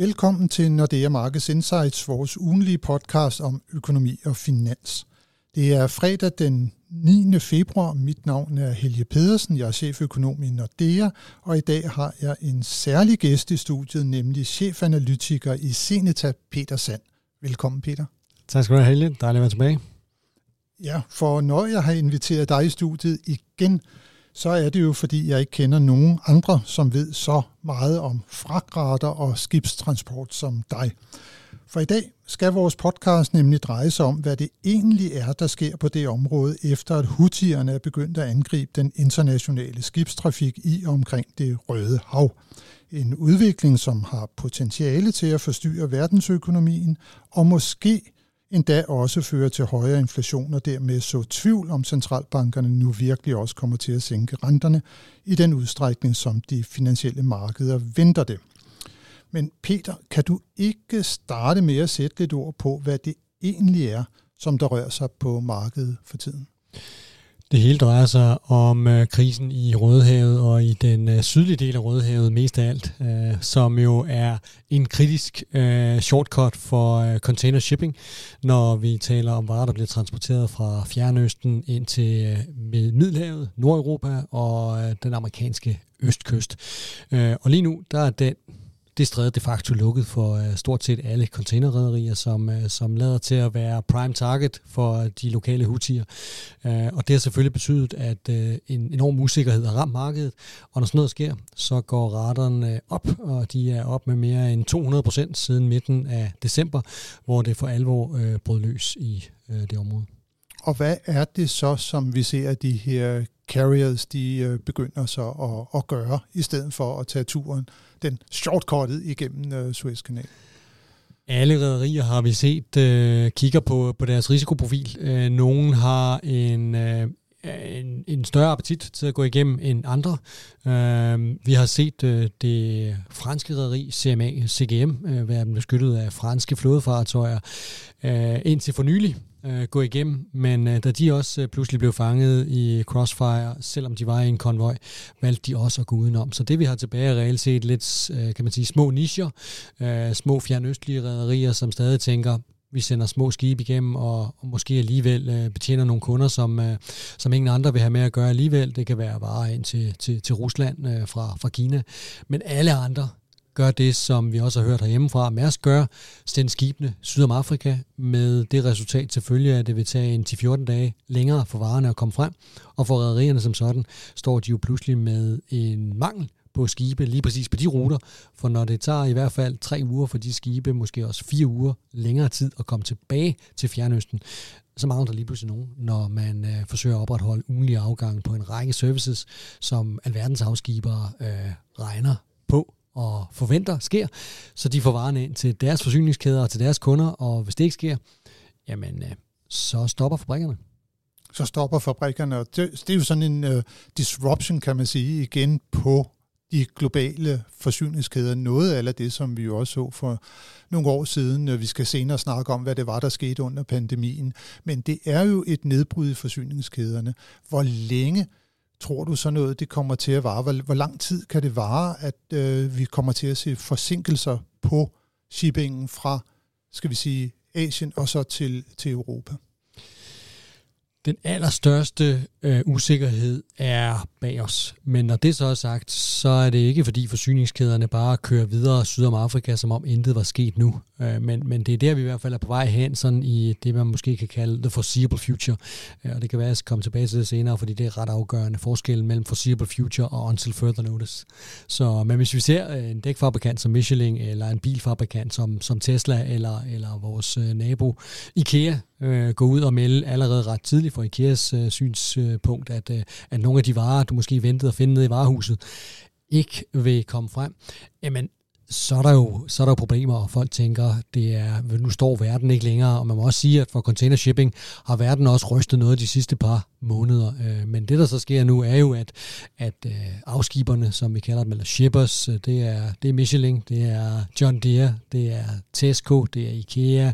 Velkommen til Nordea Markets Insights, vores ugenlige podcast om økonomi og finans. Det er fredag den 9. februar. Mit navn er Helge Pedersen. Jeg er cheføkonom i Nordea, og i dag har jeg en særlig gæst i studiet, nemlig chefanalytiker i Seneta, Peter Sand. Velkommen, Peter. Tak skal du have, Helge. Dejligt at være tilbage. Ja, for når jeg har inviteret dig i studiet igen, så er det jo, fordi jeg ikke kender nogen andre, som ved så meget om fragtrater og skibstransport som dig. For i dag skal vores podcast nemlig dreje sig om, hvad det egentlig er, der sker på det område, efter at hutierne er begyndt at angribe den internationale skibstrafik i og omkring det Røde Hav. En udvikling, som har potentiale til at forstyrre verdensøkonomien og måske endda også føre til højere inflation og dermed så tvivl om centralbankerne nu virkelig også kommer til at sænke renterne i den udstrækning, som de finansielle markeder venter det. Men Peter, kan du ikke starte med at sætte lidt ord på, hvad det egentlig er, som der rører sig på markedet for tiden? Det hele drejer sig om øh, krisen i Rødehavet og i den øh, sydlige del af Rødehavet mest af alt, øh, som jo er en kritisk øh, shortcut for øh, container shipping, når vi taler om varer, der bliver transporteret fra Fjernøsten ind til øh, Middelhavet, Nordeuropa og øh, den amerikanske østkyst. Øh, og lige nu, der er den det stræde de facto lukket for øh, stort set alle containerrederier, som, øh, som lader til at være prime target for øh, de lokale hutier. Uh, og det har selvfølgelig betydet, at en enorm usikkerhed har ramt markedet, og når sådan noget sker, så går raterne op, og de er op med mere end 200 procent siden midten af december, hvor det for alvor brød løs i det område. Og hvad er det så, som vi ser, de her carriers, de øh, begynder så at, at gøre, i stedet for at tage turen den shortcuttet igennem øh, Suezkanalen. Alle rædderier har vi set øh, kigger på, på deres risikoprofil. Øh, nogen har en, øh, en, en større appetit til at gå igennem end andre. Øh, vi har set øh, det franske rederi CMA, CGM, øh, være beskyttet af franske flådefartøjer øh, indtil for nylig øh, gå igennem, men øh, da de også øh, pludselig blev fanget i crossfire, selvom de var i en konvoj, valgte de også at gå udenom. Så det vi har tilbage er reelt set lidt, øh, kan man sige, små nischer, øh, små fjernøstlige rædderier, som stadig tænker, vi sender små skibe igennem, og, og måske alligevel øh, betjener nogle kunder, som, øh, som ingen andre vil have med at gøre alligevel. Det kan være varer ind til, til, til Rusland øh, fra, fra Kina. Men alle andre gør det, som vi også har hørt herhjemmefra. Mærsk gør, sende skibene syd om Afrika med det resultat selvfølgelig, at det vil tage en 10-14 dage længere for varerne at komme frem. Og for rædderierne som sådan, står de jo pludselig med en mangel på skibe lige præcis på de ruter, for når det tager i hvert fald tre uger for de skibe, måske også fire uger længere tid at komme tilbage til Fjernøsten, så mangler der lige pludselig nogen, når man øh, forsøger at opretholde ugenlige afgang på en række services, som alverdens afskibere øh, regner på og forventer sker, så de får varerne ind til deres forsyningskæder og til deres kunder, og hvis det ikke sker, jamen øh, så stopper fabrikkerne. Så stopper fabrikkerne, og det, det er jo sådan en uh, disruption, kan man sige, igen på de globale forsyningskæder. Noget af det, som vi jo også så for nogle år siden. Øh, vi skal senere snakke om, hvad det var, der skete under pandemien. Men det er jo et nedbrud i forsyningskæderne. Hvor længe tror du så noget, det kommer til at vare? Hvor, hvor lang tid kan det vare, at øh, vi kommer til at se forsinkelser på shippingen fra, skal vi sige, Asien og så til, til Europa? Den allerstørste øh, usikkerhed er bag os. Men når det så er sagt, så er det ikke fordi forsyningskæderne bare kører videre syd om Afrika, som om intet var sket nu. Øh, men, men det er der, vi i hvert fald er på vej hen, sådan i det, man måske kan kalde the foreseeable future. Øh, og det kan være, at jeg skal komme tilbage til det senere, fordi det er ret afgørende forskellen mellem foreseeable future og until further notice. Så, men hvis vi ser øh, en dækfabrikant som Michelin, eller en bilfabrikant som, som Tesla, eller, eller vores øh, nabo IKEA, øh, gå ud og melde allerede ret tidligt fra IKEAs øh, synspunkt, at, øh, at nogle af de varer, du måske ventede at finde nede i varehuset, ikke vil komme frem, jamen så er der jo så er der jo problemer, og folk tænker, det er, nu står verden ikke længere, og man må også sige, at for container shipping har verden også rystet noget de sidste par måneder. Øh, men det, der så sker nu, er jo, at, at øh, afskiberne, som vi kalder dem, eller shippers, øh, det er, det er Michelin, det er John Deere, det er Tesco, det er IKEA,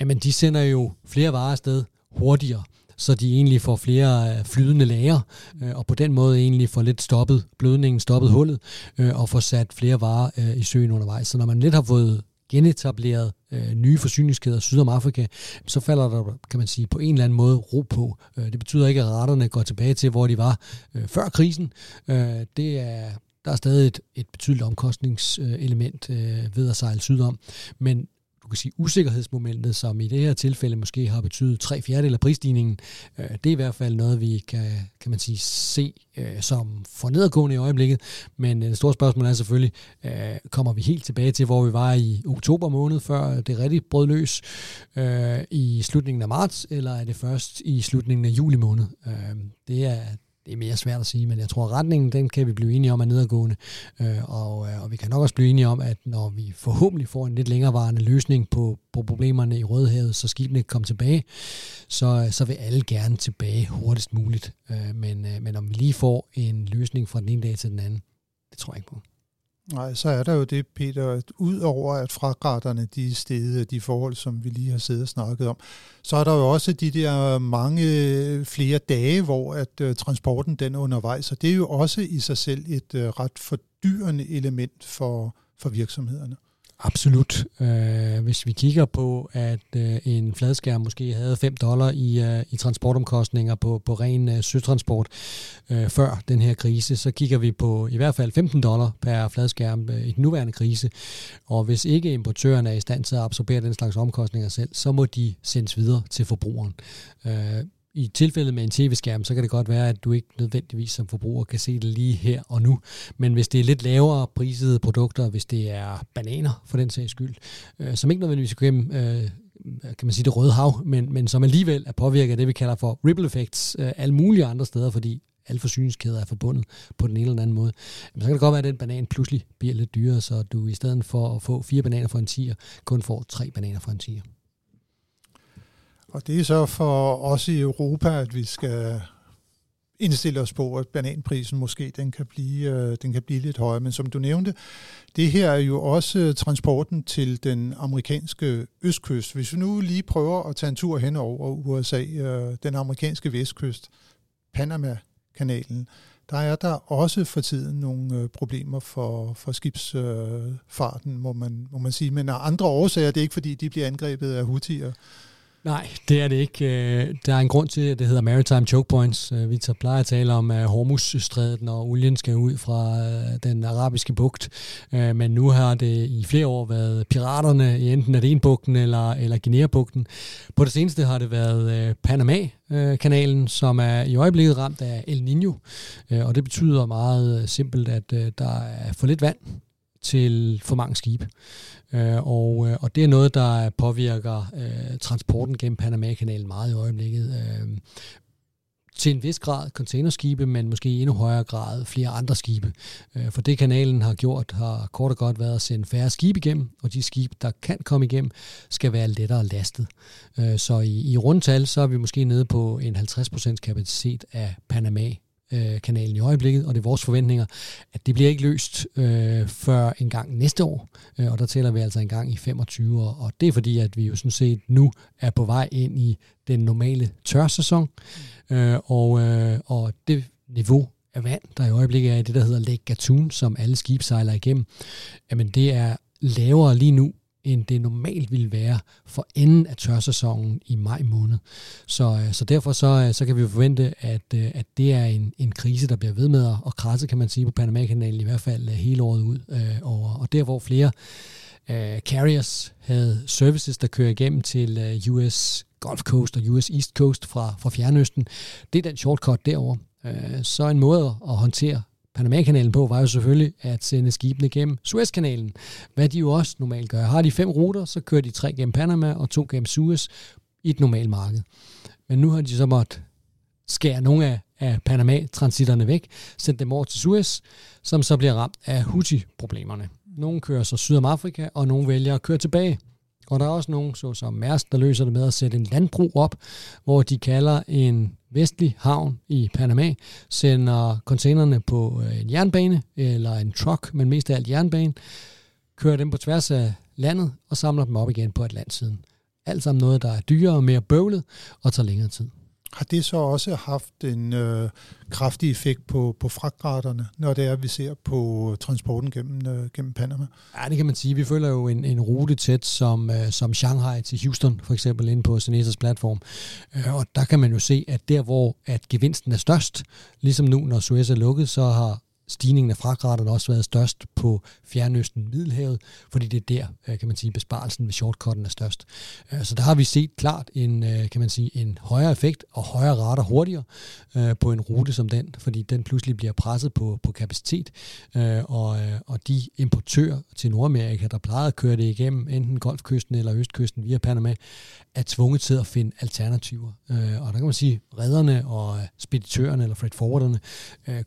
jamen de sender jo flere varer afsted hurtigere så de egentlig får flere øh, flydende lager, øh, og på den måde egentlig får lidt stoppet blødningen, stoppet hullet, øh, og får sat flere varer i søen undervejs. Så når man lidt har fået genetableret øh, nye forsyningskæder syd om Afrika, så falder der, kan man sige, på en eller anden måde ro på. Øh, det betyder ikke, at retterne går tilbage til, hvor de var øh, før krisen. Øh, det er, der er stadig et, et betydeligt omkostningselement øh, ved at sejle sydom, men du kan sige, usikkerhedsmomentet, som i det her tilfælde måske har betydet tre fjerdedel af prisstigningen, øh, det er i hvert fald noget, vi kan, kan man sige, se øh, som for nedadgående i øjeblikket. Men øh, det store spørgsmål er selvfølgelig, øh, kommer vi helt tilbage til, hvor vi var i oktober måned, før det rigtig brød løs øh, i slutningen af marts, eller er det først i slutningen af juli måned? Øh, det er det er mere svært at sige, men jeg tror, at retningen, den kan vi blive enige om er nedadgående. Øh, og, øh, og vi kan nok også blive enige om, at når vi forhåbentlig får en lidt længerevarende løsning på, på problemerne i Rødhavet, så skibene kan komme tilbage, så, øh, så vil alle gerne tilbage hurtigst muligt. Øh, men, øh, men om vi lige får en løsning fra den ene dag til den anden, det tror jeg ikke på. Nej, så er der jo det, Peter, at udover at fragraterne de stede, de forhold, som vi lige har siddet og snakket om, så er der jo også de der mange flere dage, hvor at øh, transporten den er undervejs, og det er jo også i sig selv et øh, ret fordyrende element for, for virksomhederne. Absolut. Øh, hvis vi kigger på, at øh, en fladskærm måske havde 5 dollar i, øh, i transportomkostninger på, på ren øh, søtransport øh, før den her krise, så kigger vi på i hvert fald 15 dollar per fladskærm øh, i den nuværende krise. Og hvis ikke importøren er i stand til at absorbere den slags omkostninger selv, så må de sendes videre til forbrugeren. Øh, i tilfældet med en tv-skærm, så kan det godt være, at du ikke nødvendigvis som forbruger kan se det lige her og nu. Men hvis det er lidt lavere prisede produkter, hvis det er bananer for den sags skyld, øh, som ikke nødvendigvis kan øh, kan man sige det røde hav, men, men som alligevel er påvirket af det, vi kalder for ripple effects, øh, alle mulige andre steder, fordi alle forsyningskæder er forbundet på den ene eller anden måde. Jamen, så kan det godt være, at den banan pludselig bliver lidt dyrere, så du i stedet for at få fire bananer for en tiger, kun får tre bananer for en tiger. Og det er så for os i Europa, at vi skal indstille os på, at bananprisen måske den kan, blive, øh, den kan blive lidt højere. Men som du nævnte, det her er jo også transporten til den amerikanske østkyst. Hvis vi nu lige prøver at tage en tur hen over USA, øh, den amerikanske vestkyst, Panama-kanalen, der er der også for tiden nogle øh, problemer for, for skibsfarten, må man, må man sige. Men af andre årsager, det er ikke fordi, de bliver angrebet af hutier. Nej, det er det ikke. Øh, der er en grund til, at det hedder Maritime Choke Points. Øh, vi tager plejer at tale om Hormuzstrædet, når olien skal ud fra øh, den arabiske bugt. Men nu har det i flere år været piraterne i enten Adenbugten eller, eller Guinea-bugten. På det seneste har det været Panama-kanalen, som er i øjeblikket ramt af El Niño. Og det betyder meget simpelt, at der er for lidt vand til for mange skibe. Øh, og, øh, og det er noget, der påvirker øh, transporten gennem Panama-kanalen meget i øjeblikket. Øh, til en vis grad containerskibe, men måske i endnu højere grad flere andre skibe. Øh, for det kanalen har gjort, har kort og godt været at sende færre skibe igennem, og de skibe, der kan komme igennem, skal være lettere lastet. Øh, så i, i rundtal, så er vi måske nede på en 50% kapacitet af Panama øh, kanalen i øjeblikket, og det er vores forventninger, at det bliver ikke løst øh, før en gang næste år, øh, og der tæller vi altså en gang i 25 år, og det er fordi, at vi jo sådan set nu er på vej ind i den normale tørsæson, øh, og, øh, og det niveau af vand, der i øjeblikket er i det, der hedder Lake Gatun, som alle skibsejler igennem, jamen det er lavere lige nu end det normalt ville være for enden af tørsæsonen i maj måned. Så, øh, så derfor så, øh, så kan vi forvente, at, øh, at det er en, en krise, der bliver ved med at krasse, kan man sige, på Panama-kanalen i hvert fald hele året ud. Og, og der, hvor flere uh, carriers havde services, der kører igennem til uh, US Gulf Coast og US East Coast fra, fra Fjernøsten, det er den shortcut derover. Uh, så en måde at håndtere Panama-kanalen på, var jo selvfølgelig at sende skibene gennem Suezkanalen, hvad de jo også normalt gør. Har de fem ruter, så kører de tre gennem Panama og to gennem Suez i et normalt marked. Men nu har de så måttet skære nogle af, af Panama-transitterne væk, sende dem over til Suez, som så bliver ramt af Houthi-problemerne. Nogle kører så syd om Afrika, og nogle vælger at køre tilbage. Og der er også nogen, såsom Mærsk, der løser det med at sætte en landbrug op, hvor de kalder en vestlig havn i Panama, sender containerne på øh, en jernbane eller en truck, men mest af alt jernbane, kører dem på tværs af landet og samler dem op igen på Atlantsiden. Alt sammen noget, der er dyrere og mere bøvlet og tager længere tid. Har det så også haft en øh, kraftig effekt på, på fragtraterne, når det er, at vi ser på transporten gennem, øh, gennem Panama? Ja, det kan man sige. Vi følger jo en, en rute tæt som, øh, som Shanghai til Houston, for eksempel, inde på Senesas platform. Øh, og der kan man jo se, at der, hvor at gevinsten er størst, ligesom nu, når Suez er lukket, så har stigningen af fragtraterne også været størst på Fjernøsten Middelhavet, fordi det er der, øh, kan man sige, besparelsen ved shortcutten er størst. Øh, så der har vi set klart en, øh, kan man sige, en højere effekt og højere rater hurtigere på en rute som den, fordi den pludselig bliver presset på, på kapacitet, og, og de importører til Nordamerika, der plejede at køre det igennem enten Golfkysten eller Østkysten via Panama, er tvunget til at finde alternativer. Og der kan man sige, redderne og speditørerne eller freight forwarderne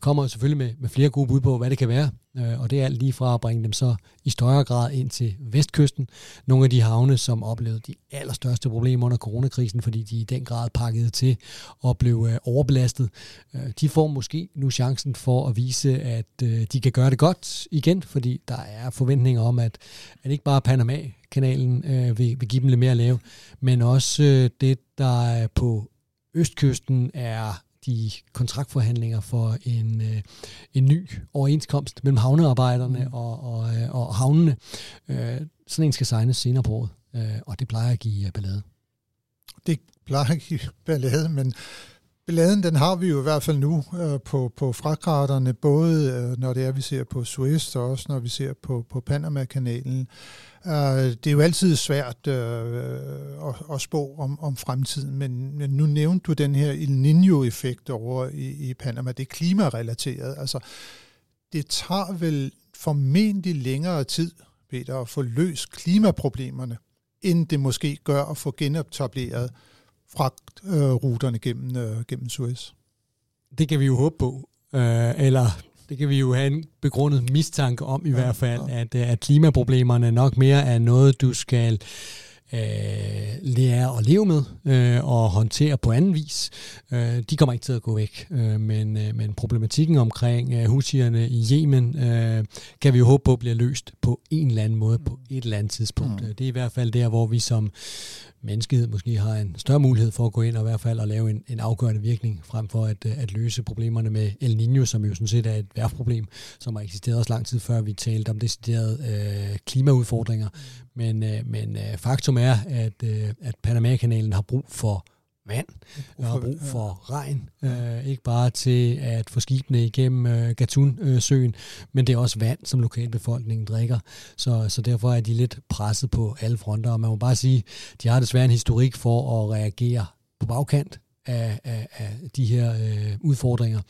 kommer selvfølgelig med, med flere gode bud på, hvad det kan være. Øh, og det er alt lige fra at bringe dem så i større grad ind til vestkysten. Nogle af de havne, som oplevede de allerstørste problemer under coronakrisen, fordi de i den grad pakkede til og blev øh, overbelastet. Øh, de får måske nu chancen for at vise, at de kan gøre det godt igen, fordi der er forventninger om, at, at ikke bare Panama-kanalen øh, vil, vil give dem lidt mere at lave, men også øh, det, der på østkysten er de kontraktforhandlinger for en, øh, en ny overenskomst mellem havnearbejderne mm. og, og, øh, og havnene. Øh, sådan en skal signes senere på året, øh, og det plejer at give øh, ballade. Det plejer at give ballade, men balladen den har vi jo i hvert fald nu øh, på, på fragtraterne, både øh, når det er, vi ser på Suez, og også når vi ser på, på Panama-kanalen. Øh, det er jo altid svært øh, at, at spå om, om fremtiden, men, men nu nævnte du den her El Niño-effekt over i, i Panama. Det er klimarelateret. Altså, det tager vel formentlig længere tid, Peter, at få løst klimaproblemerne, end det måske gør at få genetableret fragtruterne gennem, uh, gennem Suez. Det kan vi jo håbe på. Uh, eller det kan vi jo have en begrundet mistanke om i ja, hvert fald, ja. at, at klimaproblemerne nok mere er noget, du skal øh, lære at leve med øh, og håndtere på anden vis. Øh, de kommer ikke til at gå væk, øh, men, øh, men problematikken omkring øh, husierne i Yemen øh, kan vi jo håbe på bliver løst på en eller anden måde på et eller andet tidspunkt. Mm. Det er i hvert fald der, hvor vi som menneskehed måske har en større mulighed for at gå ind og i hvert fald at lave en, en afgørende virkning, frem for at, øh, at løse problemerne med El Niño, som jo sådan set er et værfproblem, som har eksisteret også lang tid før vi talte om deciderede øh, klimaudfordringer. Men, øh, men øh, faktum er, at, øh, at Panama-kanalen har brug for vand og har brug for regn. Øh, ikke bare til at få skibene igennem øh, Gatun-søen, men det er også vand, som lokalbefolkningen drikker. Så, så derfor er de lidt presset på alle fronter. Og man må bare sige, de har desværre en historik for at reagere på bagkant af, af, af de her øh, udfordringer.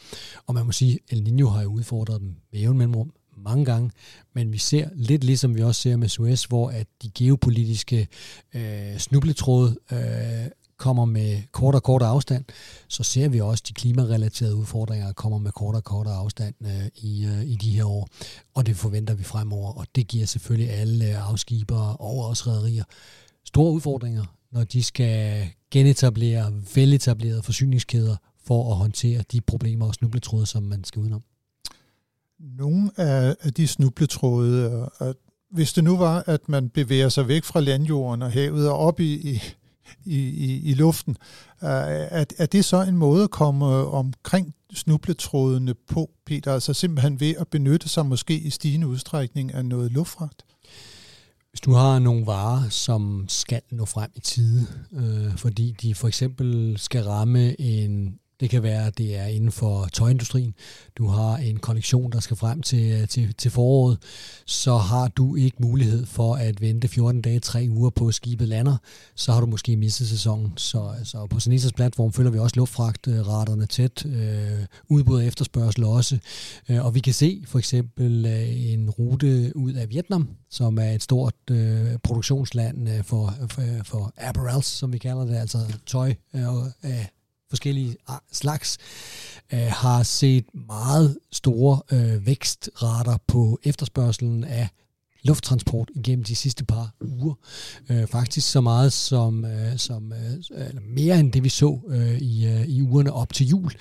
Og man må sige, El Niño har jo udfordret dem med jævn mellemrum mange gange, men vi ser lidt ligesom vi også ser med Suez, hvor at de geopolitiske øh, snubletråde øh, kommer med kort og kortere afstand, så ser vi også de klimarelaterede udfordringer kommer med kort og kortere afstand øh, i, øh, i de her år. Og det forventer vi fremover, og det giver selvfølgelig alle øh, afskibere og også rædderier store udfordringer, når de skal genetablere veletablerede forsyningskæder for at håndtere de problemer og snubletråde, som man skal udenom. Nogle af, af de snubletråde, øh, at hvis det nu var, at man bevæger sig væk fra landjorden og havet og op i, i, i, i, i luften. Øh, er, er det så en måde at komme øh, omkring snubletrådene på, Peter? Altså simpelthen ved at benytte sig måske i stigende udstrækning af noget luftfragt? Hvis du har nogle varer, som skal nå frem i tide, øh, fordi de for eksempel skal ramme en det kan være, at det er inden for tøjindustrien. Du har en kollektion, der skal frem til, øh, til, til foråret. Så har du ikke mulighed for at vente 14 dage, 3 uger på, at skibet lander. Så har du måske mistet sæsonen. Så, så på Senesas platform følger vi også luftfragtraterne tæt. Øh, udbud og efterspørgsel også. Øh, og vi kan se for eksempel øh, en rute ud af Vietnam, som er et stort øh, produktionsland øh, for, øh, for, øh, for apparels, som vi kalder det, altså tøj øh, af forskellige slags, øh, har set meget store øh, vækstrater på efterspørgselen af lufttransport igennem de sidste par uger. Øh, faktisk så meget som, øh, som øh, eller mere end det vi så øh, i, øh, i ugerne op til jul.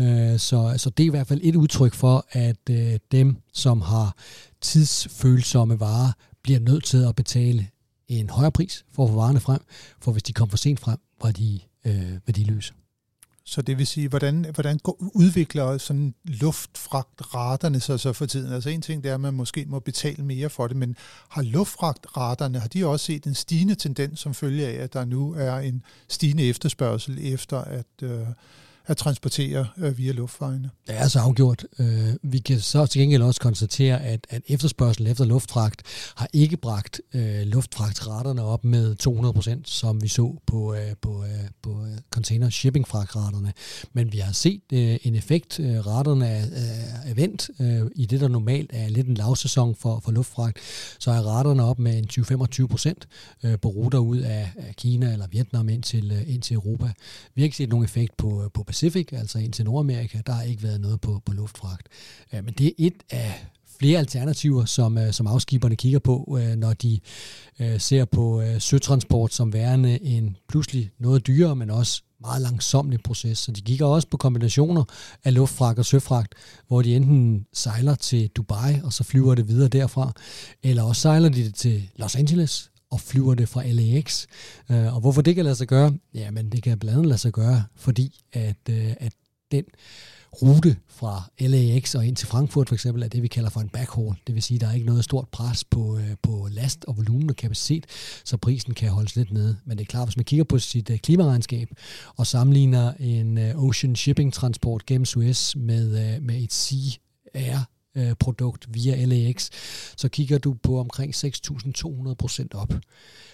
Øh, så, så det er i hvert fald et udtryk for, at øh, dem, som har tidsfølsomme varer, bliver nødt til at betale en højere pris for at få varerne frem, for hvis de kom for sent frem, var de øh, værdiløse. Så det vil sige, hvordan, hvordan udvikler sådan luftfragtraterne sig så for tiden? Altså en ting det er, at man måske må betale mere for det, men har luftfragtraterne, har de også set en stigende tendens som følge af, at der nu er en stigende efterspørgsel efter at, øh, at transportere øh, via luftvejene. Det er så afgjort. Øh, vi kan så til gengæld også konstatere, at, at efterspørgselen efter luftfragt har ikke bragt øh, luftfragtraterne op med 200%, som vi så på, øh, på, øh, på øh, container shipping fragtraterne. Men vi har set øh, en effekt. Øh, raterne er, øh, er vendt øh, i det, der normalt er lidt en lavsæson for, for luftfragt. Så er raterne op med en 20-25% øh, på ruter ud af, af Kina eller Vietnam ind til, øh, ind til Europa. Vi har ikke set nogen effekt på, øh, på Pacific, altså ind til Nordamerika. Der har ikke været noget på, på luftfragt. Øh, men det er et af flere alternativer, som, øh, som afskiberne kigger på, øh, når de øh, ser på øh, søtransport som værende en pludselig noget dyrere, men også meget langsomlig proces. Så de kigger også på kombinationer af luftfragt og søfragt, hvor de enten sejler til Dubai, og så flyver det videre derfra, eller også sejler de det til Los Angeles, og flyver det fra LAX. Øh, og hvorfor det kan lade sig gøre? Jamen, det kan blandt andet lade sig gøre, fordi at, øh, at den rute fra LAX og ind til Frankfurt for eksempel, er det, vi kalder for en backhaul. Det vil sige, at der er ikke noget stort pres på, øh, på last og volumen og kapacitet, så prisen kan holdes lidt nede. Men det er klart, hvis man kigger på sit klimaregnskab og sammenligner en ocean shipping transport gennem Suez med, med et Sea Air øh, produkt via LAX, så kigger du på omkring 6.200 procent op.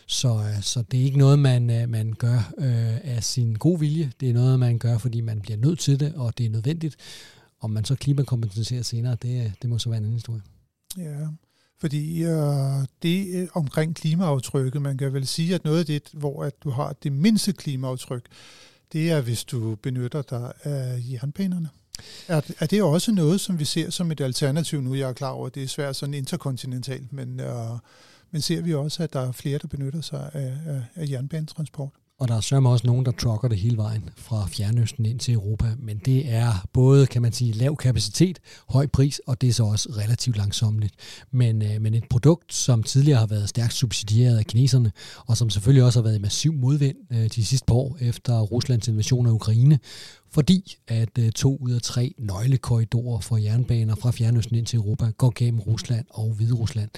Så, øh, så det er ikke noget, man, øh, man gør øh, af sin god vilje. Det er noget, man gør, fordi man bliver nødt til det, og det er nødvendigt. Om man så klimakompenserer senere, det, øh, det må så være en anden historie. Ja, fordi øh, det øh, omkring klimaaftrykket, man kan vel sige, at noget af det, hvor at du har det mindste klimaaftryk, det er, hvis du benytter dig af jernbanerne. Er, er det også noget, som vi ser som et alternativ nu? Jeg er klar over, at det er svært sådan interkontinentalt, men, øh, men ser vi også, at der er flere, der benytter sig af, af, af jernbanetransport? Og der er sørme også nogen, der trucker det hele vejen fra Fjernøsten ind til Europa. Men det er både, kan man sige, lav kapacitet, høj pris, og det er så også relativt langsomligt. Men, øh, men et produkt, som tidligere har været stærkt subsidieret af kineserne, og som selvfølgelig også har været i massiv modvind øh, de sidste par år efter Ruslands invasion af Ukraine, fordi at øh, to ud af tre nøglekorridorer for jernbaner fra Fjernøsten ind til Europa går gennem Rusland og Hviderusland,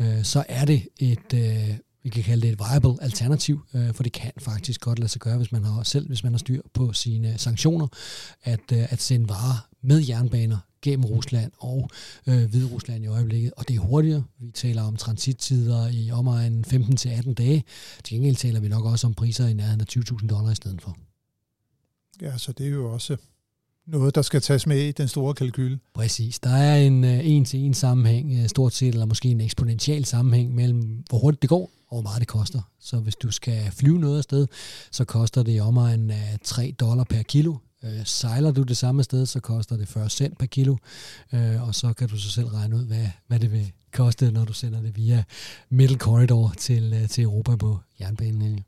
øh, så er det et... Øh, vi kan kalde det et viable alternativ, øh, for det kan faktisk godt lade sig gøre, hvis man har selv hvis man har styr på sine sanktioner, at, øh, at sende varer med jernbaner gennem Rusland og øh, Hvide Rusland i øjeblikket, og det er hurtigere. Vi taler om transittider i omegnen 15-18 dage. Til gengæld taler vi nok også om priser i nærheden af 20.000 dollar i stedet for. Ja, så det er jo også noget, der skal tages med i den store kalkyl. Præcis. Der er en øh, en-til-en sammenhæng, stort set, eller måske en eksponentiel sammenhæng mellem, hvor hurtigt det går, og hvor meget det koster. Så hvis du skal flyve noget af sted, så koster det i omegnen af 3 dollar per kilo. Øh, sejler du det samme sted, så koster det 40 cent per kilo, øh, og så kan du så selv regne ud, hvad, hvad det vil koste, når du sender det via Middle Corridor til, øh, til Europa på jernbanen.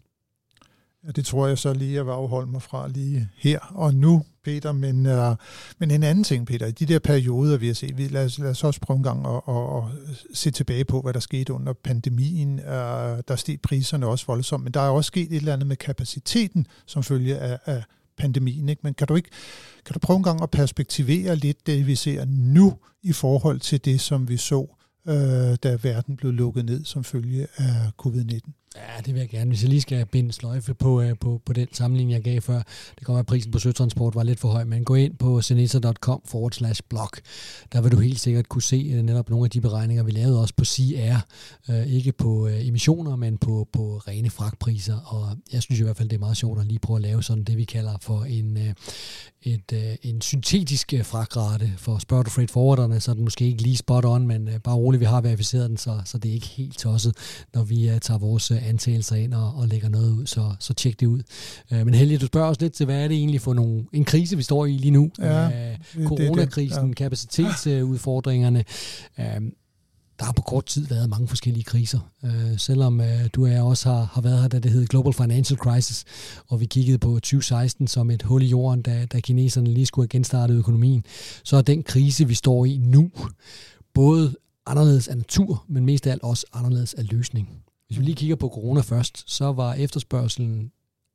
Ja, det tror jeg så lige, jeg vil afholde mig fra lige her og nu, Peter. Men, uh, men en anden ting, Peter, i de der perioder, vi har set, vi, lad, os, lad os også prøve en gang at, at, at se tilbage på, hvad der skete under pandemien. Uh, der steg priserne også voldsomt, men der er også sket et eller andet med kapaciteten, som følge af, af pandemien. Ikke? Men kan du ikke kan du prøve en gang at perspektivere lidt det, vi ser nu, i forhold til det, som vi så, uh, da verden blev lukket ned som følge af covid-19? Ja, det vil jeg gerne. Hvis jeg lige skal binde sløjfe på, øh, på, på den sammenligning, jeg gav før. Det kommer at prisen på søtransport var lidt for høj, men gå ind på senesa.com forward slash blog. Der vil du helt sikkert kunne se øh, netop nogle af de beregninger, vi lavede også på CR. Øh, ikke på øh, emissioner, men på, på rene fragtpriser. Og jeg synes i hvert fald, det er meget sjovt at lige prøve at lave sådan det, vi kalder for en, øh, et, øh, en syntetisk øh, fragtrate. For spørger du freight forwarderne, så er den måske ikke lige spot on, men øh, bare roligt, vi har verificeret den, så, så det er ikke helt tosset, når vi øh, tager vores øh, antagelser ind og, og lægger noget ud, så, så tjek det ud. Øh, men Helge, du spørger os lidt til, hvad er det egentlig for nogle, en krise, vi står i lige nu? Ja, øh, coronakrisen, ja. kapacitetsudfordringerne. Øh, der har på kort tid været mange forskellige kriser. Øh, selvom øh, du og jeg også har, har været her, da det hed Global Financial Crisis, og vi kiggede på 2016 som et hul i jorden, da, da kineserne lige skulle have genstartet økonomien, så er den krise, vi står i nu, både anderledes af natur, men mest af alt også anderledes af løsning. Hvis vi lige kigger på corona først, så var efterspørgselen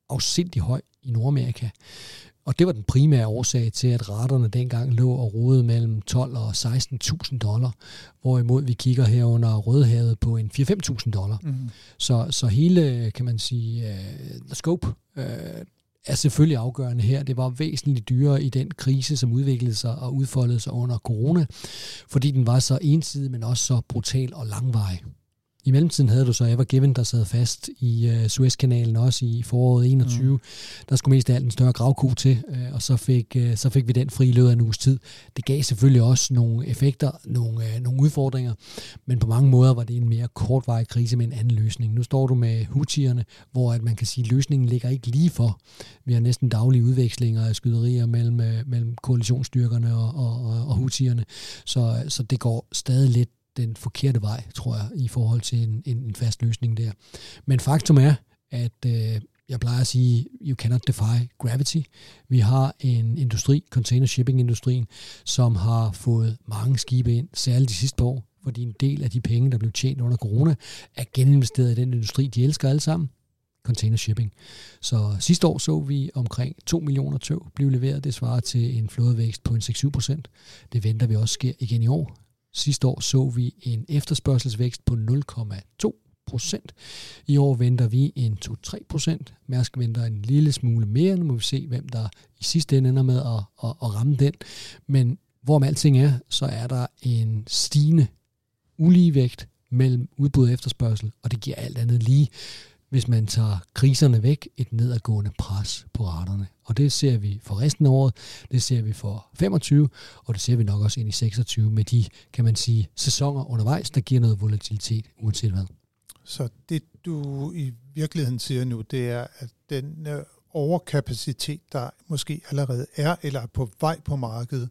afsindig høj i Nordamerika. Og det var den primære årsag til, at raterne dengang lå og rodede mellem 12 og 16.000 dollar, hvorimod vi kigger her under Rødhavet på en 4-5.000 dollar. Mm. Så, så hele, kan man sige, uh, scope uh, er selvfølgelig afgørende her. Det var væsentligt dyrere i den krise, som udviklede sig og udfoldede sig under corona, fordi den var så ensidig, men også så brutal og langvarig. I mellemtiden havde du så Ever Given, der sad fast i uh, Suezkanalen også i foråret 21. Mm. Der skulle mest af alt en større gravko til, uh, og så fik, uh, så fik vi den fri løbet af en uges tid. Det gav selvfølgelig også nogle effekter, nogle, uh, nogle udfordringer, men på mange måder var det en mere kortvarig krise med en anden løsning. Nu står du med hutierne, hvor at man kan sige, at løsningen ligger ikke lige for. Vi har næsten daglige udvekslinger af skyderier mellem, uh, mellem koalitionsstyrkerne og, og, og, og hutierne, så, så det går stadig lidt den forkerte vej, tror jeg, i forhold til en, en, en fast løsning der. Men faktum er, at øh, jeg plejer at sige, you cannot defy gravity. Vi har en industri, container shipping industrien, som har fået mange skibe ind, særligt de sidste år, fordi en del af de penge, der blev tjent under corona, er geninvesteret i den industri, de elsker alle sammen, container shipping. Så sidste år så vi omkring 2 millioner tøv blive leveret. Det svarer til en flådevækst på en 6-7 procent. Det venter vi også sker igen i år. Sidste år så vi en efterspørgselsvækst på 0,2 procent. I år venter vi en 2-3 procent. Mærsk venter en lille smule mere. Nu må vi se, hvem der i sidste ende ender med at, at, at ramme den. Men hvorom alting er, så er der en stigende uligevægt mellem udbud og efterspørgsel, og det giver alt andet lige hvis man tager kriserne væk, et nedadgående pres på raterne. Og det ser vi for resten af året, det ser vi for 25, og det ser vi nok også ind i 26 med de, kan man sige, sæsoner undervejs, der giver noget volatilitet, uanset hvad. Så det du i virkeligheden siger nu, det er, at den øh, overkapacitet, der måske allerede er eller er på vej på markedet,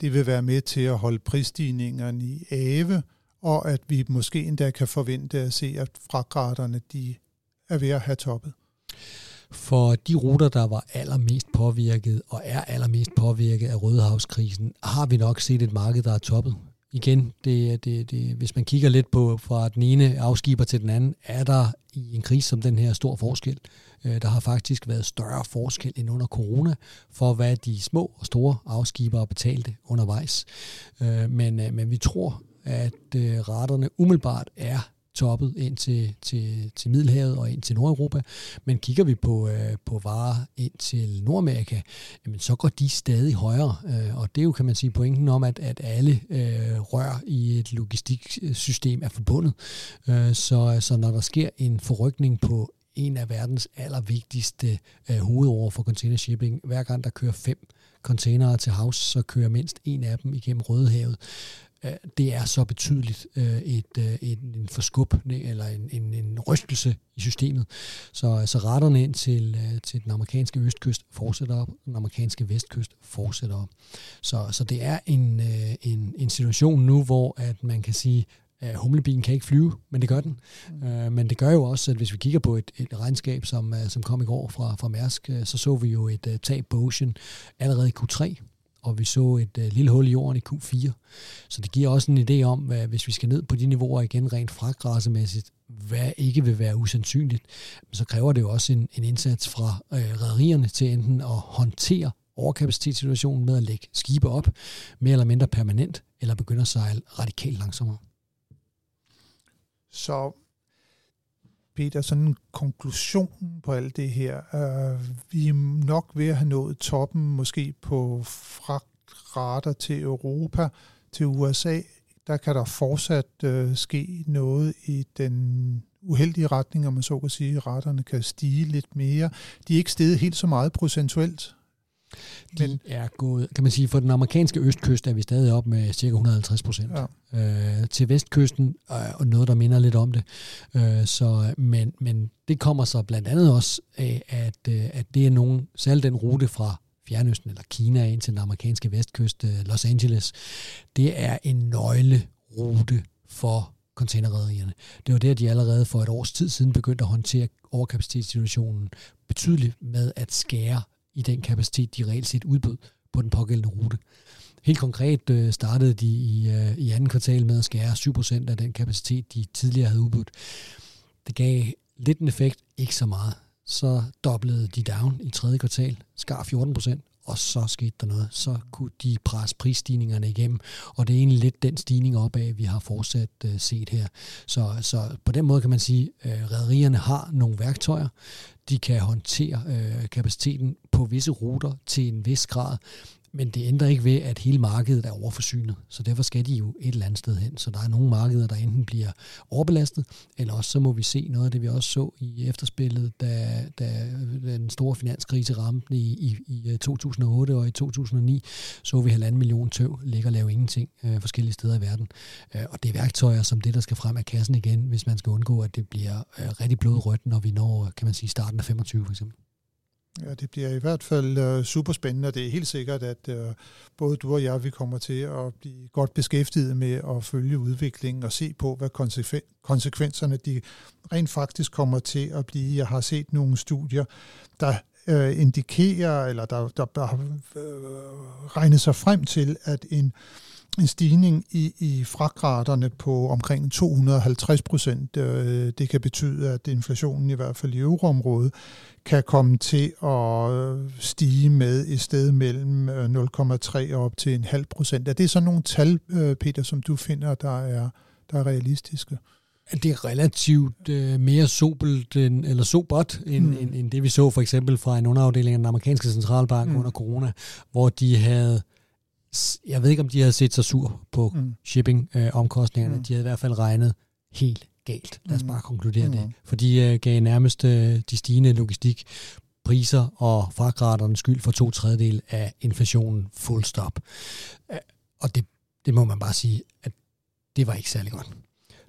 det vil være med til at holde prisstigningerne i ave, og at vi måske endda kan forvente at se, at fragraterne de er ved at have toppet? For de ruter, der var allermest påvirket og er allermest påvirket af Rødehavskrisen, har vi nok set et marked, der er toppet. Igen, det, det, det, hvis man kigger lidt på fra den ene afskiber til den anden, er der i en krise som den her stor forskel. Øh, der har faktisk været større forskel end under corona for, hvad de små og store afskibere betalte undervejs. Øh, men, øh, men vi tror, at retterne umiddelbart er toppet ind til, til, til Middelhavet og ind til Nordeuropa. Men kigger vi på, øh, på varer ind til Nordamerika, jamen, så går de stadig højere. Øh, og det er jo, kan man sige, pointen om, at, at alle øh, rør i et logistiksystem er forbundet. Øh, så, så når der sker en forrykning på en af verdens allervigtigste øh, hovedår for container shipping, hver gang der kører fem containere til havs, så kører mindst en af dem igennem Rødehavet. Øh, det er så betydeligt øh, et, et, en forskub eller en, en, en rystelse i systemet. Så, så retterne ind til, til den amerikanske østkyst fortsætter op, den amerikanske vestkyst fortsætter op. Så, så det er en, en, en situation nu, hvor at man kan sige, at kan ikke flyve, men det gør den. Mm. Men det gør jo også, at hvis vi kigger på et, et regnskab, som, som kom i går fra, fra Mærsk, så så vi jo et tab på Ocean allerede i Q3 og vi så et øh, lille hul i jorden i Q4. Så det giver også en idé om, hvad, hvis vi skal ned på de niveauer igen rent fragtgræssemæssigt, hvad ikke vil være usandsynligt, så kræver det jo også en, en indsats fra øh, rædderierne til enten at håndtere overkapacitetssituationen med at lægge skibe op, mere eller mindre permanent, eller begynde at sejle radikalt langsommere. Så Peter, sådan en konklusion på alt det her. Øh, vi er nok ved at have nået toppen, måske på fragtrater til Europa, til USA. Der kan der fortsat øh, ske noget i den uheldige retning, om man så kan sige. Raterne kan stige lidt mere. De er ikke steget helt så meget procentuelt, de Men, er gået, kan man sige, for den amerikanske østkyst er vi stadig op med cirka 150 procent. Ja. Øh, til vestkysten øh, og noget, der minder lidt om det. Øh, så, men, men det kommer så blandt andet også af, at, øh, at det er nogen, særligt den rute fra Fjernøsten eller Kina ind til den amerikanske vestkyst, øh, Los Angeles, det er en nøglerute for containerrederierne. Det var der, de allerede for et års tid siden begyndte at håndtere overkapacitetssituationen betydeligt med at skære i den kapacitet, de reelt set udbød på den pågældende rute. Helt konkret øh, startede de i, øh, i anden kvartal med at skære 7% af den kapacitet, de tidligere havde udbudt. Det gav lidt en effekt, ikke så meget. så doblede de down i tredje kvartal, skar 14%, og så skete der noget. Så kunne de presse prisstigningerne igennem, og det er egentlig lidt den stigning opad, vi har fortsat øh, set her. Så, så på den måde kan man sige, at øh, rædderierne har nogle værktøjer. De kan håndtere øh, kapaciteten på visse ruter til en vis grad, men det ændrer ikke ved, at hele markedet er overforsynet, så derfor skal de jo et eller andet sted hen. Så der er nogle markeder, der enten bliver overbelastet, eller også så må vi se noget af det, vi også så i efterspillet, da, da den store finanskrise ramte i, i, i øh, 2008 og i 2009, så vi halvanden million tøv ligge og lave ingenting øh, forskellige steder i verden. Øh, og det er værktøjer som det, der skal frem af kassen igen, hvis man skal undgå, at det bliver øh, rigtig blodrødt, når vi når, øh, kan man sige, starten af 25 for eksempel. Ja, det bliver i hvert fald øh, uh, super spændende, og det er helt sikkert, at uh, både du og jeg, vi kommer til at blive godt beskæftiget med at følge udviklingen og se på, hvad konsekven- konsekvenserne de rent faktisk kommer til at blive. Jeg har set nogle studier, der uh, indikerer, eller der, der der uh, regnet sig frem til, at en uh, en stigning i, i fragtraterne på omkring 250 procent. Øh, det kan betyde, at inflationen i hvert fald i euroområdet kan komme til at øh, stige med et sted mellem 0,3 øh, og op til en halv procent. Er det sådan nogle tal, Peter, som du finder, der er, der er realistiske? det er relativt øh, mere sobelt end, eller sobert end, mm. end, end det vi så for eksempel fra en underafdeling af den amerikanske centralbank mm. under corona, hvor de havde jeg ved ikke, om de havde set sig sur på mm. shipping-omkostningerne. Mm. De havde i hvert fald regnet helt galt. Lad os mm. bare konkludere mm. det. For de uh, gav nærmest uh, de stigende logistik priser og fragraterne skyld for to tredjedel af inflationen full stop. Uh, og det, det må man bare sige, at det var ikke særlig godt.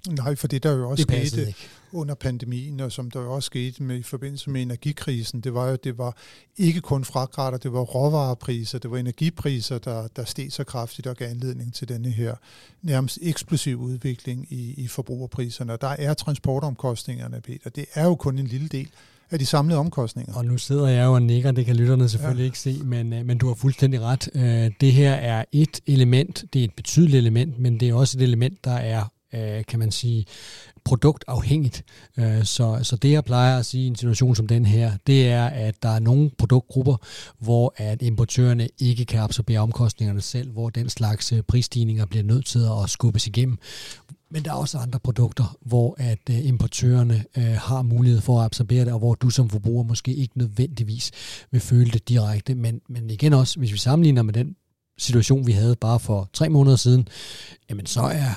Nej, for det der jo også det skete ikke. under pandemien, og som der jo også skete med, i forbindelse med energikrisen, det var jo, det var ikke kun fragrater, det var råvarepriser, det var energipriser, der, der steg så kraftigt og gav anledning til denne her nærmest eksplosiv udvikling i, i forbrugerpriserne. Og der er transportomkostningerne, Peter. Det er jo kun en lille del af de samlede omkostninger. Og nu sidder jeg jo og nikker, det kan lytterne selvfølgelig ja. ikke se, men, øh, men du har fuldstændig ret. Øh, det her er et element, det er et betydeligt element, men det er også et element, der er øh, kan man sige, produktafhængigt. Øh, så, så det, jeg plejer at sige i en situation som den her, det er, at der er nogle produktgrupper, hvor at importørerne ikke kan absorbere omkostningerne selv, hvor den slags øh, prisstigninger bliver nødt til at skubbes igennem. Men der er også andre produkter, hvor at øh, importørerne øh, har mulighed for at absorbere det, og hvor du som forbruger måske ikke nødvendigvis vil føle det direkte. Men, men igen også, hvis vi sammenligner med den situation, vi havde bare for tre måneder siden, jamen så er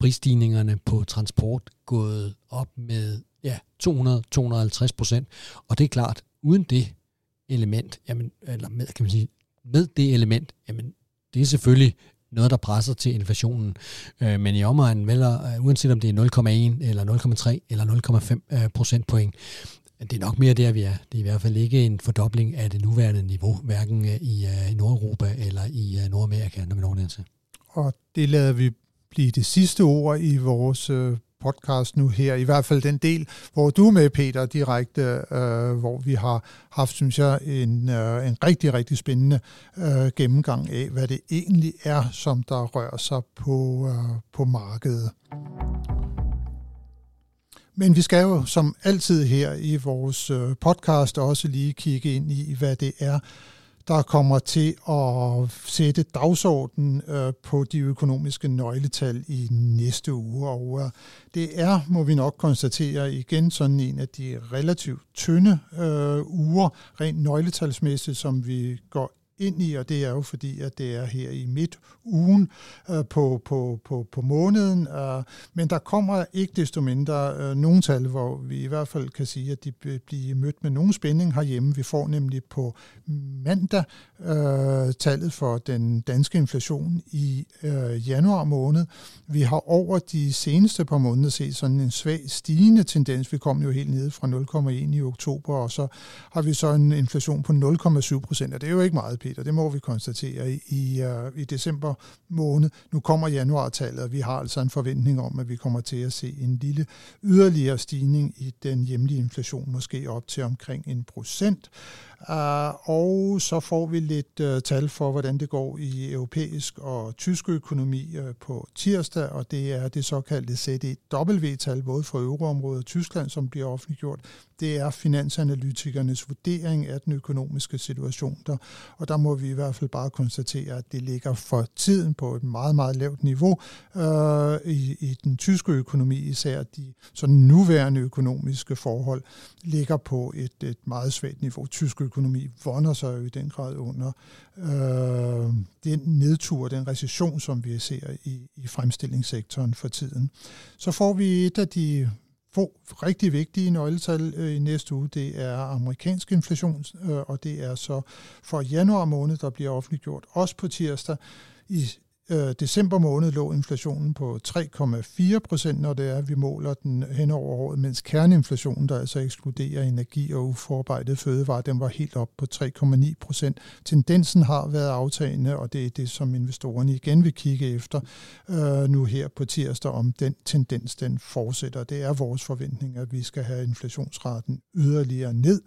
prisstigningerne på transport gået op med ja, 200-250 procent. Og det er klart, uden det element, jamen, eller med, kan man sige, med det element, jamen, det er selvfølgelig noget, der presser til inflationen. Øh, men i omegnen, vel, øh, uanset om det er 0,1 eller 0,3 eller 0,5 uh, øh, procentpoint, det er nok mere der, vi er. Det er i hvert fald ikke en fordobling af det nuværende niveau, hverken øh, i, uh, i Nordeuropa eller i uh, Nordamerika, når vi når til. Og det lader vi blive det sidste ord i vores øh, podcast nu her, i hvert fald den del, hvor du er med, Peter, direkte, øh, hvor vi har haft, synes jeg, en, øh, en rigtig, rigtig spændende øh, gennemgang af, hvad det egentlig er, som der rører sig på, øh, på markedet. Men vi skal jo som altid her i vores øh, podcast også lige kigge ind i, hvad det er, der kommer til at sætte dagsordenen øh, på de økonomiske nøgletal i næste uge. Og øh, det er, må vi nok konstatere igen, sådan en af de relativt tynde øh, uger, rent nøgletalsmæssigt, som vi går ind i, og det er jo fordi, at det er her i midt ugen øh, på, på, på, på måneden. Øh, men der kommer ikke desto mindre øh, nogle tal, hvor vi i hvert fald kan sige, at de bliver mødt med nogen spænding herhjemme. Vi får nemlig på mandag øh, tallet for den danske inflation i øh, januar måned. Vi har over de seneste par måneder set sådan en svag stigende tendens. Vi kom jo helt ned fra 0,1 i oktober, og så har vi så en inflation på 0,7 procent, og det er jo ikke meget Peter. Det må vi konstatere i, i, øh, i december måned. Nu kommer januartallet, og vi har altså en forventning om, at vi kommer til at se en lille yderligere stigning i den hjemlige inflation, måske op til omkring en procent. Uh, og så får vi lidt uh, tal for, hvordan det går i europæisk og tysk økonomi uh, på tirsdag, og det er det såkaldte CDW-tal, både for euroområdet og Tyskland, som bliver offentliggjort det er finansanalytikernes vurdering af den økonomiske situation der, og der må vi i hvert fald bare konstatere, at det ligger for tiden på et meget, meget lavt niveau øh, i, i den tyske økonomi, især de sådan nuværende økonomiske forhold ligger på et, et meget svagt niveau. Tysk økonomi vonder sig jo i den grad under øh, den nedtur, den recession, som vi ser i, i fremstillingssektoren for tiden. Så får vi et af de få rigtig vigtige nøgletal øh, i næste uge. Det er amerikansk inflation, øh, og det er så for januar måned, der bliver offentliggjort også på tirsdag. I øh, december måned lå inflationen på 3,4 procent, når det er, at vi måler den hen over året, mens kerneinflationen, der altså ekskluderer energi og uforarbejdet fødevare, den var helt op på 3,9 procent. Tendensen har været aftagende, og det er det, som investorerne igen vil kigge efter øh, nu her på tirsdag, om den tendens den fortsætter. Det er vores forventning, at vi skal have inflationsraten yderligere ned.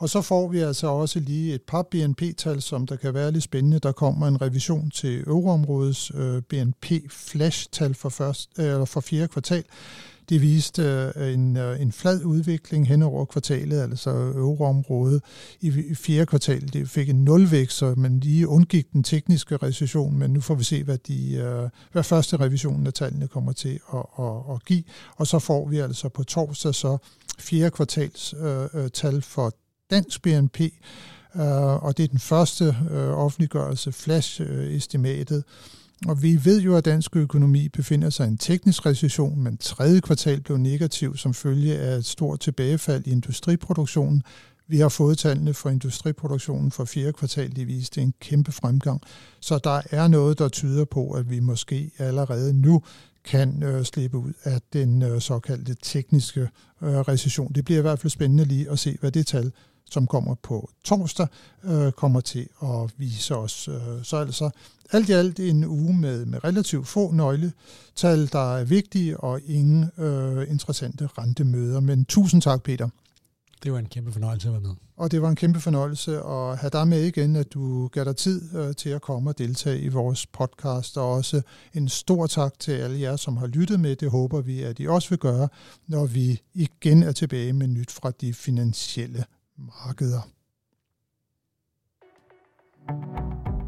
Og så får vi altså også lige et par BNP-tal, som der kan være lidt spændende. Der kommer en revision til euroområdets øh, BNP-flash-tal for, først, øh, eller for fjerde kvartal. Det viste øh, en, øh, en flad udvikling hen over kvartalet, altså euroområdet i fjerde kvartal. Det fik en nulvækst, så man lige undgik den tekniske recession, men nu får vi se, hvad, de, øh, hvad første revisionen af tallene kommer til at, at, at give. Og så får vi altså på torsdag så fjerde kvartals øh, tal for dansk BNP, øh, og det er den første øh, offentliggørelse, flash-estimatet. Og vi ved jo, at dansk økonomi befinder sig i en teknisk recession, men tredje kvartal blev negativ som følge af et stort tilbagefald i industriproduktionen. Vi har fået tallene for industriproduktionen for fjerde kvartal, de viste en kæmpe fremgang. Så der er noget, der tyder på, at vi måske allerede nu kan øh, slippe ud af den øh, såkaldte tekniske øh, recession. Det bliver i hvert fald spændende lige at se, hvad det tal som kommer på torsdag, øh, kommer til at vise os. Øh, så altså alt i alt en uge med, med relativt få nøgletal, der er vigtige, og ingen øh, interessante rentemøder. Men tusind tak, Peter. Det var en kæmpe fornøjelse at være med. Og det var en kæmpe fornøjelse at have dig med igen, at du gav dig tid øh, til at komme og deltage i vores podcast. Og også en stor tak til alle jer, som har lyttet med. Det håber vi, at I også vil gøre, når vi igen er tilbage med nyt fra de finansielle markeder. thank you